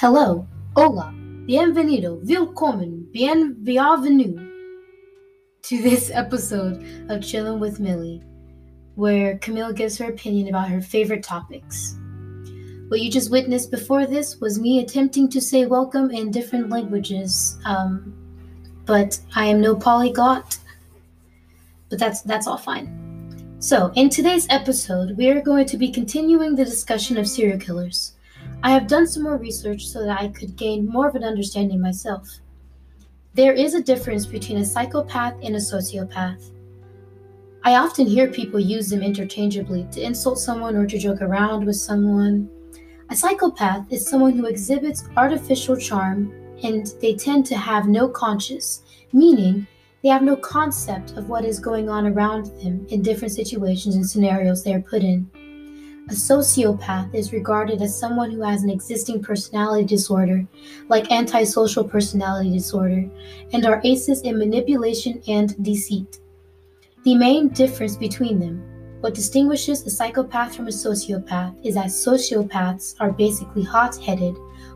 Hello, hola, bienvenido, willkommen, bienvenue to this episode of Chillin' with Millie, where Camille gives her opinion about her favorite topics. What you just witnessed before this was me attempting to say welcome in different languages, um, but I am no polyglot. But that's that's all fine. So, in today's episode, we are going to be continuing the discussion of serial killers. I have done some more research so that I could gain more of an understanding myself. There is a difference between a psychopath and a sociopath. I often hear people use them interchangeably to insult someone or to joke around with someone. A psychopath is someone who exhibits artificial charm and they tend to have no conscience, meaning they have no concept of what is going on around them in different situations and scenarios they are put in. A sociopath is regarded as someone who has an existing personality disorder, like antisocial personality disorder, and are aces in manipulation and deceit. The main difference between them, what distinguishes a psychopath from a sociopath, is that sociopaths are basically hot headed,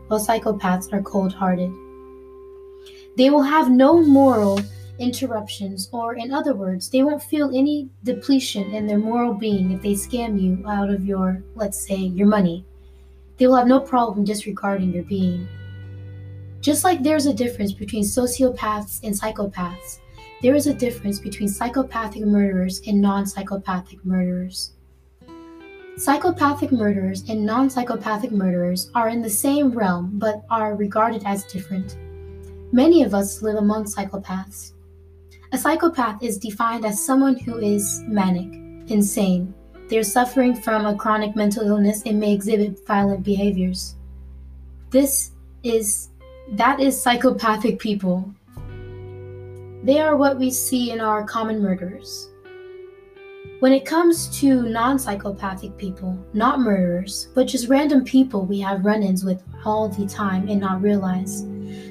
while psychopaths are cold hearted. They will have no moral interruptions, or in other words, they won't feel any depletion in their moral being if they scam you out of your, let's say, your money. They will have no problem disregarding your being. Just like there's a difference between sociopaths and psychopaths, there is a difference between psychopathic murderers and non psychopathic murderers. Psychopathic murderers and non psychopathic murderers are in the same realm but are regarded as different. Many of us live among psychopaths. A psychopath is defined as someone who is manic, insane. They are suffering from a chronic mental illness and may exhibit violent behaviors. This is that is psychopathic people. They are what we see in our common murderers. When it comes to non psychopathic people, not murderers, but just random people we have run ins with all the time and not realize,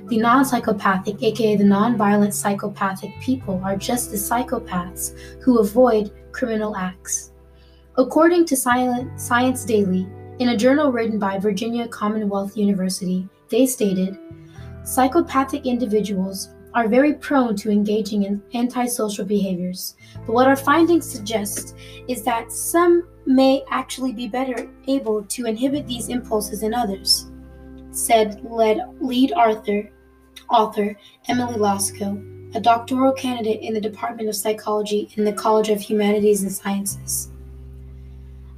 the non psychopathic, aka the non violent psychopathic people, are just the psychopaths who avoid criminal acts. According to Science Daily, in a journal written by Virginia Commonwealth University, they stated psychopathic individuals are very prone to engaging in antisocial behaviors. But what our findings suggest is that some may actually be better able to inhibit these impulses than others, said lead, lead author, author Emily Lasko, a doctoral candidate in the Department of Psychology in the College of Humanities and Sciences.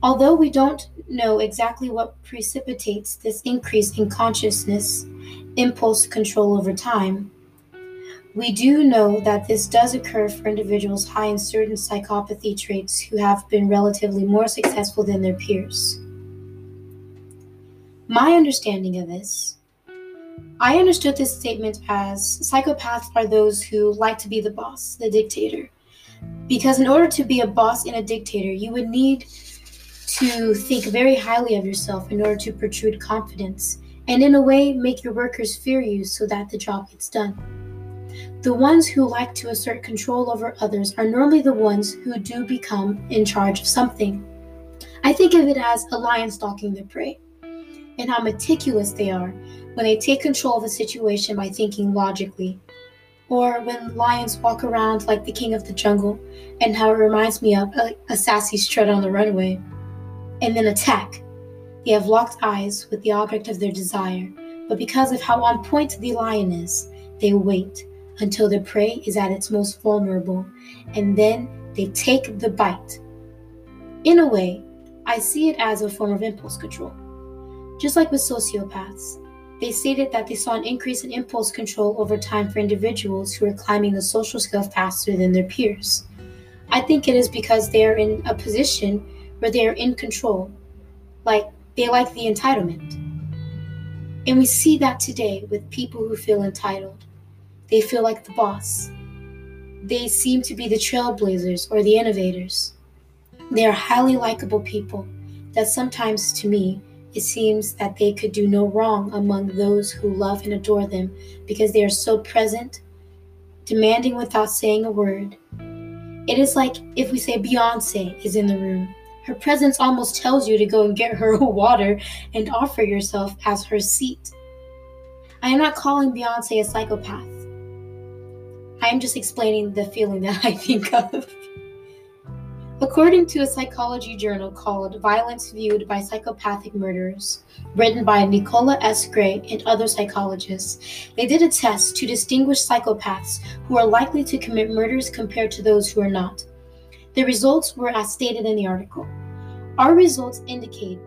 Although we don't know exactly what precipitates this increase in consciousness impulse control over time, we do know that this does occur for individuals high in certain psychopathy traits who have been relatively more successful than their peers. My understanding of this, I understood this statement as psychopaths are those who like to be the boss, the dictator. Because in order to be a boss and a dictator, you would need to think very highly of yourself in order to protrude confidence, and in a way make your workers fear you so that the job gets done. The ones who like to assert control over others are normally the ones who do become in charge of something. I think of it as a lion stalking their prey, and how meticulous they are when they take control of a situation by thinking logically. Or when lions walk around like the king of the jungle, and how it reminds me of uh, a, a sassy strut on the runway. And then attack. They have locked eyes with the object of their desire, but because of how on point the lion is, they wait until the prey is at its most vulnerable, and then they take the bite. In a way, I see it as a form of impulse control. Just like with sociopaths, they stated that they saw an increase in impulse control over time for individuals who are climbing the social scale faster than their peers. I think it is because they are in a position where they are in control, like they like the entitlement. And we see that today with people who feel entitled. They feel like the boss. They seem to be the trailblazers or the innovators. They are highly likable people that sometimes, to me, it seems that they could do no wrong among those who love and adore them because they are so present, demanding without saying a word. It is like if we say Beyonce is in the room. Her presence almost tells you to go and get her water and offer yourself as her seat. I am not calling Beyonce a psychopath. I am just explaining the feeling that I think of. According to a psychology journal called Violence Viewed by Psychopathic Murderers, written by Nicola S. Gray and other psychologists, they did a test to distinguish psychopaths who are likely to commit murders compared to those who are not. The results were as stated in the article. Our results indicate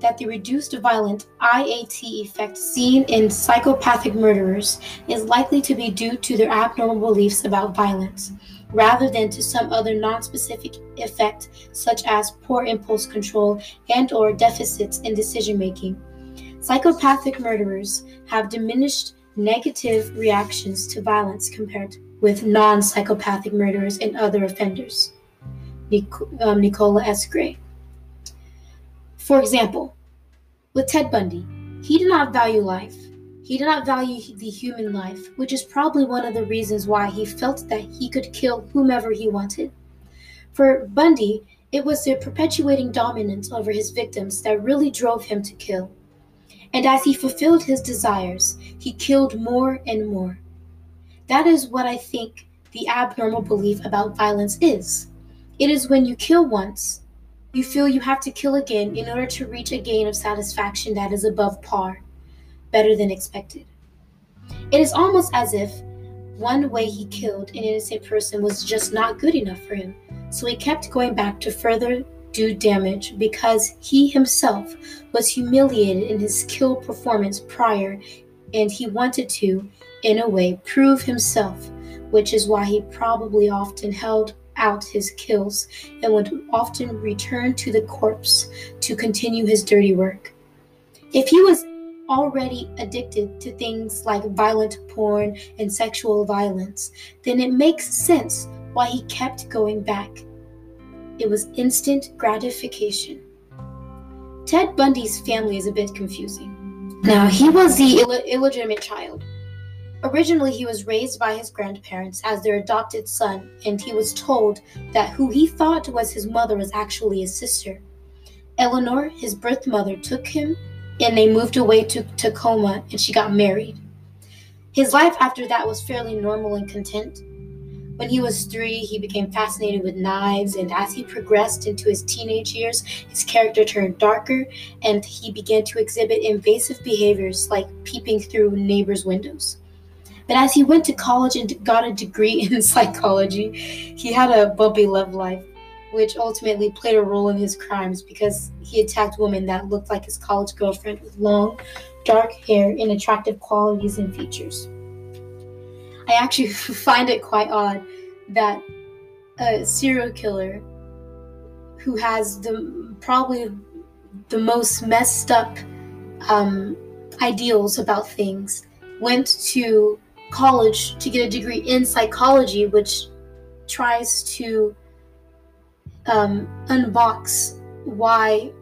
that the reduced violent IAT effect seen in psychopathic murderers is likely to be due to their abnormal beliefs about violence, rather than to some other non-specific effect such as poor impulse control and or deficits in decision making. Psychopathic murderers have diminished negative reactions to violence compared with non-psychopathic murderers and other offenders. Nic- um, Nicola S. Gray. For example, with Ted Bundy, he did not value life. He did not value the human life, which is probably one of the reasons why he felt that he could kill whomever he wanted. For Bundy, it was the perpetuating dominance over his victims that really drove him to kill. And as he fulfilled his desires, he killed more and more. That is what I think the abnormal belief about violence is. It is when you kill once, you feel you have to kill again in order to reach a gain of satisfaction that is above par, better than expected. It is almost as if one way he killed an innocent person was just not good enough for him, so he kept going back to further do damage because he himself was humiliated in his kill performance prior and he wanted to, in a way, prove himself, which is why he probably often held out his kills and would often return to the corpse to continue his dirty work. If he was already addicted to things like violent porn and sexual violence, then it makes sense why he kept going back. It was instant gratification. Ted Bundy's family is a bit confusing. Now, he was the Ill- illegitimate child Originally, he was raised by his grandparents as their adopted son, and he was told that who he thought was his mother was actually his sister. Eleanor, his birth mother, took him and they moved away to Tacoma and she got married. His life after that was fairly normal and content. When he was three, he became fascinated with knives, and as he progressed into his teenage years, his character turned darker and he began to exhibit invasive behaviors like peeping through neighbors' windows. But as he went to college and got a degree in psychology, he had a bumpy love life, which ultimately played a role in his crimes because he attacked women that looked like his college girlfriend with long, dark hair and attractive qualities and features. I actually find it quite odd that a serial killer who has the probably the most messed up um, ideals about things went to college to get a degree in psychology, which tries to um, unbox why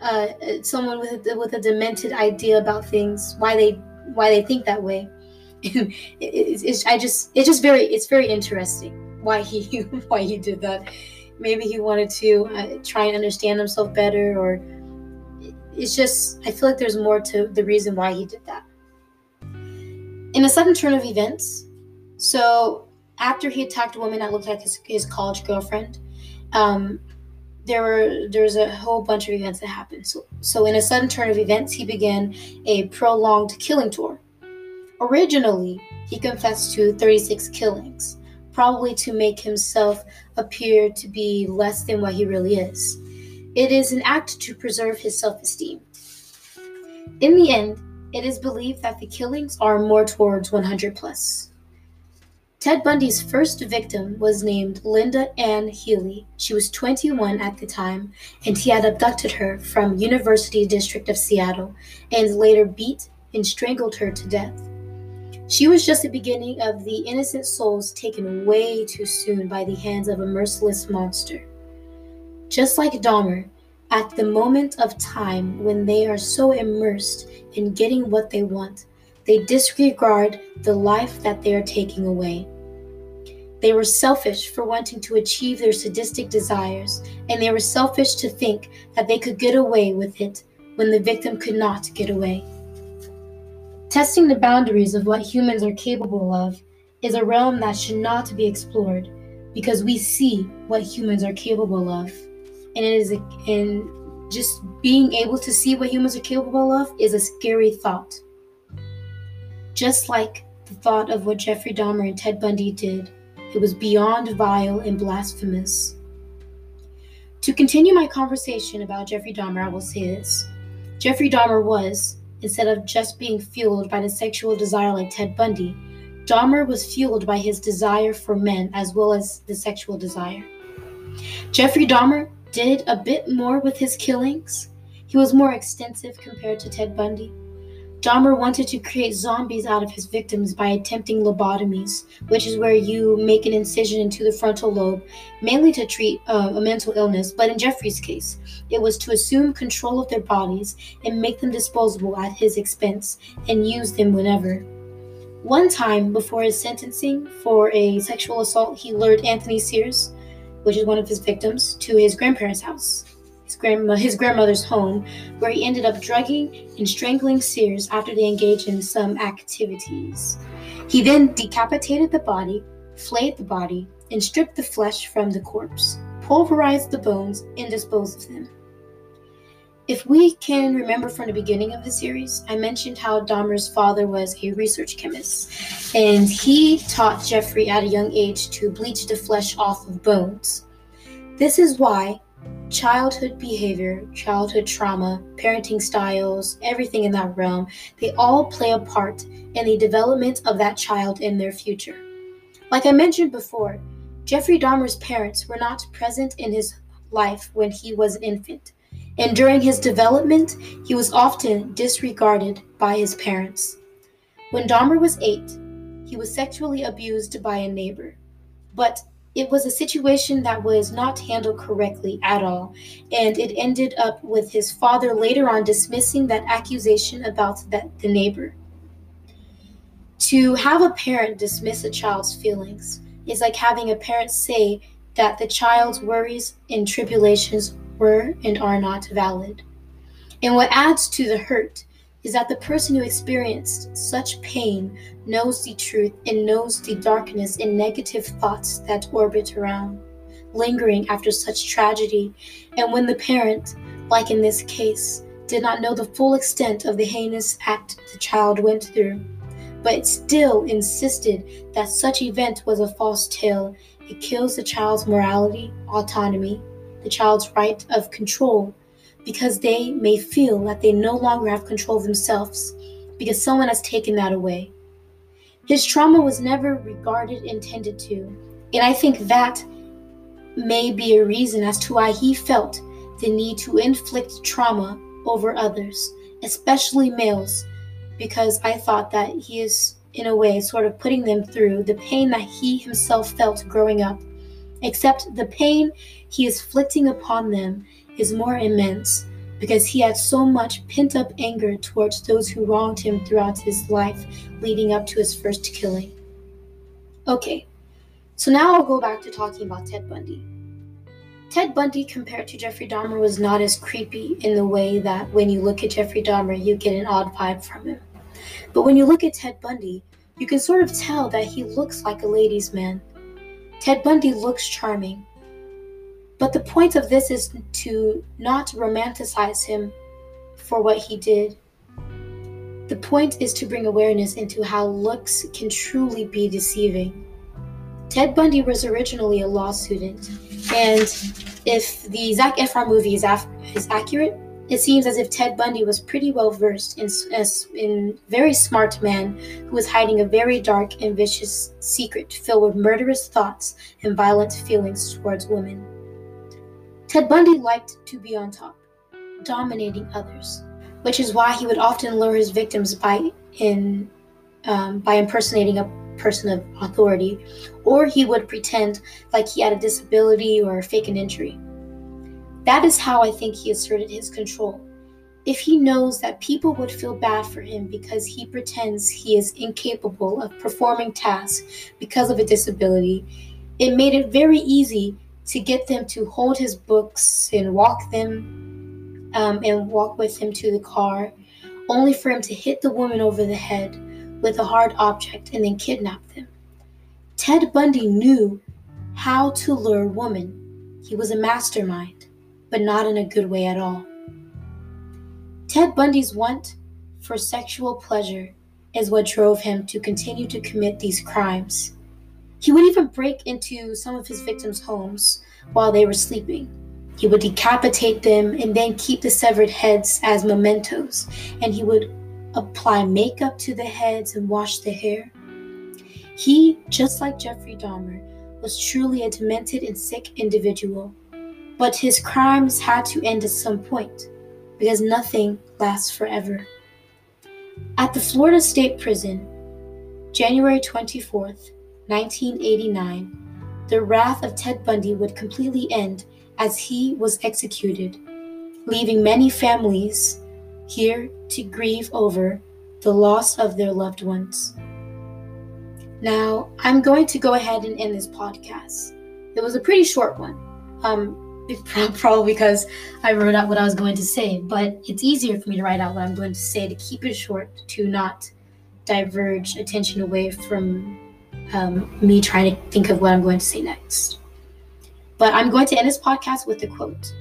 uh, someone with a, with a demented idea about things, why they why they think that way. it, it, it's, I just it's just very it's very interesting why he why he did that. Maybe he wanted to uh, try and understand himself better, or it's just I feel like there's more to the reason why he did that. In a sudden turn of events, so after he attacked a woman that looked like his, his college girlfriend, um, there were there was a whole bunch of events that happened. So, so in a sudden turn of events, he began a prolonged killing tour. Originally, he confessed to 36 killings, probably to make himself appear to be less than what he really is. It is an act to preserve his self-esteem. In the end, it is believed that the killings are more towards 100 plus. Ted Bundy's first victim was named Linda Ann Healy. She was 21 at the time, and he had abducted her from University District of Seattle and later beat and strangled her to death. She was just the beginning of the innocent souls taken way too soon by the hands of a merciless monster. Just like Dahmer, at the moment of time when they are so immersed in getting what they want, they disregard the life that they are taking away. They were selfish for wanting to achieve their sadistic desires, and they were selfish to think that they could get away with it when the victim could not get away. Testing the boundaries of what humans are capable of is a realm that should not be explored because we see what humans are capable of. And it is a, and just being able to see what humans are capable of is a scary thought. Just like the thought of what Jeffrey Dahmer and Ted Bundy did, it was beyond vile and blasphemous. To continue my conversation about Jeffrey Dahmer, I will say this. Jeffrey Dahmer was, instead of just being fueled by the sexual desire like Ted Bundy, Dahmer was fueled by his desire for men as well as the sexual desire. Jeffrey Dahmer did a bit more with his killings. He was more extensive compared to Ted Bundy. Dahmer wanted to create zombies out of his victims by attempting lobotomies, which is where you make an incision into the frontal lobe, mainly to treat uh, a mental illness. But in Jeffrey's case, it was to assume control of their bodies and make them disposable at his expense and use them whenever. One time before his sentencing for a sexual assault, he lured Anthony Sears, which is one of his victims, to his grandparents' house grandma, his grandmother's home, where he ended up drugging and strangling Sears after they engaged in some activities. He then decapitated the body, flayed the body, and stripped the flesh from the corpse, pulverized the bones, and disposed of them. If we can remember from the beginning of the series, I mentioned how Dahmer's father was a research chemist, and he taught Jeffrey at a young age to bleach the flesh off of bones. This is why childhood behavior, childhood trauma, parenting styles, everything in that realm, they all play a part in the development of that child in their future. Like I mentioned before, Jeffrey Dahmer's parents were not present in his life when he was an infant, and during his development, he was often disregarded by his parents. When Dahmer was eight, he was sexually abused by a neighbor, but it was a situation that was not handled correctly at all, and it ended up with his father later on dismissing that accusation about that, the neighbor. To have a parent dismiss a child's feelings is like having a parent say that the child's worries and tribulations were and are not valid. And what adds to the hurt is that the person who experienced such pain knows the truth and knows the darkness and negative thoughts that orbit around, lingering after such tragedy. And when the parent, like in this case, did not know the full extent of the heinous act the child went through, but still insisted that such event was a false tale, it kills the child's morality, autonomy, the child's right of control because they may feel that they no longer have control of themselves because someone has taken that away. His trauma was never regarded intended to, and I think that may be a reason as to why he felt the need to inflict trauma over others, especially males, because I thought that he is, in a way, sort of putting them through the pain that he himself felt growing up. Except the pain he is inflicting upon them is more immense because he had so much pent up anger towards those who wronged him throughout his life leading up to his first killing. Okay, so now I'll go back to talking about Ted Bundy. Ted Bundy, compared to Jeffrey Dahmer, was not as creepy in the way that when you look at Jeffrey Dahmer, you get an odd vibe from him. But when you look at Ted Bundy, you can sort of tell that he looks like a ladies' man. Ted Bundy looks charming. But the point of this is to not romanticize him for what he did. The point is to bring awareness into how looks can truly be deceiving. Ted Bundy was originally a law student, and if the Zac Efron movie is, af- is accurate, it seems as if Ted Bundy was pretty well versed in a in very smart man who was hiding a very dark and vicious secret filled with murderous thoughts and violent feelings towards women. Ted Bundy liked to be on top, dominating others, which is why he would often lure his victims by in um, by impersonating a person of authority, or he would pretend like he had a disability or fake an injury. That is how I think he asserted his control. If he knows that people would feel bad for him because he pretends he is incapable of performing tasks because of a disability, it made it very easy to get them to hold his books and walk them um, and walk with him to the car, only for him to hit the woman over the head with a hard object and then kidnap them. Ted Bundy knew how to lure women. He was a mastermind, but not in a good way at all. Ted Bundy's want for sexual pleasure is what drove him to continue to commit these crimes. He would even break into some of his victims' homes while they were sleeping. He would decapitate them and then keep the severed heads as mementos, and he would apply makeup to the heads and wash the hair. He, just like Jeffrey Dahmer, was truly a demented and sick individual, but his crimes had to end at some point because nothing lasts forever. At the Florida State Prison, January 24th, 1989, the wrath of Ted Bundy would completely end as he was executed, leaving many families here to grieve over the loss of their loved ones. Now, I'm going to go ahead and end this podcast. It was a pretty short one. Um, probably because I wrote out what I was going to say, but it's easier for me to write out what I'm going to say to keep it short, to not diverge attention away from um, me trying to think of what I'm going to say next. But I'm going to end this podcast with a quote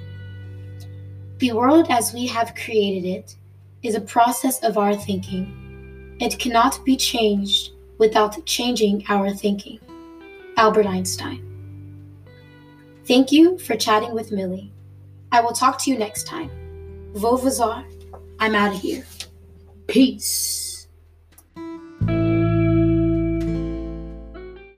The world as we have created it is a process of our thinking. It cannot be changed without changing our thinking. Albert Einstein. Thank you for chatting with Millie. I will talk to you next time. Vovazar, I'm out of here. Peace.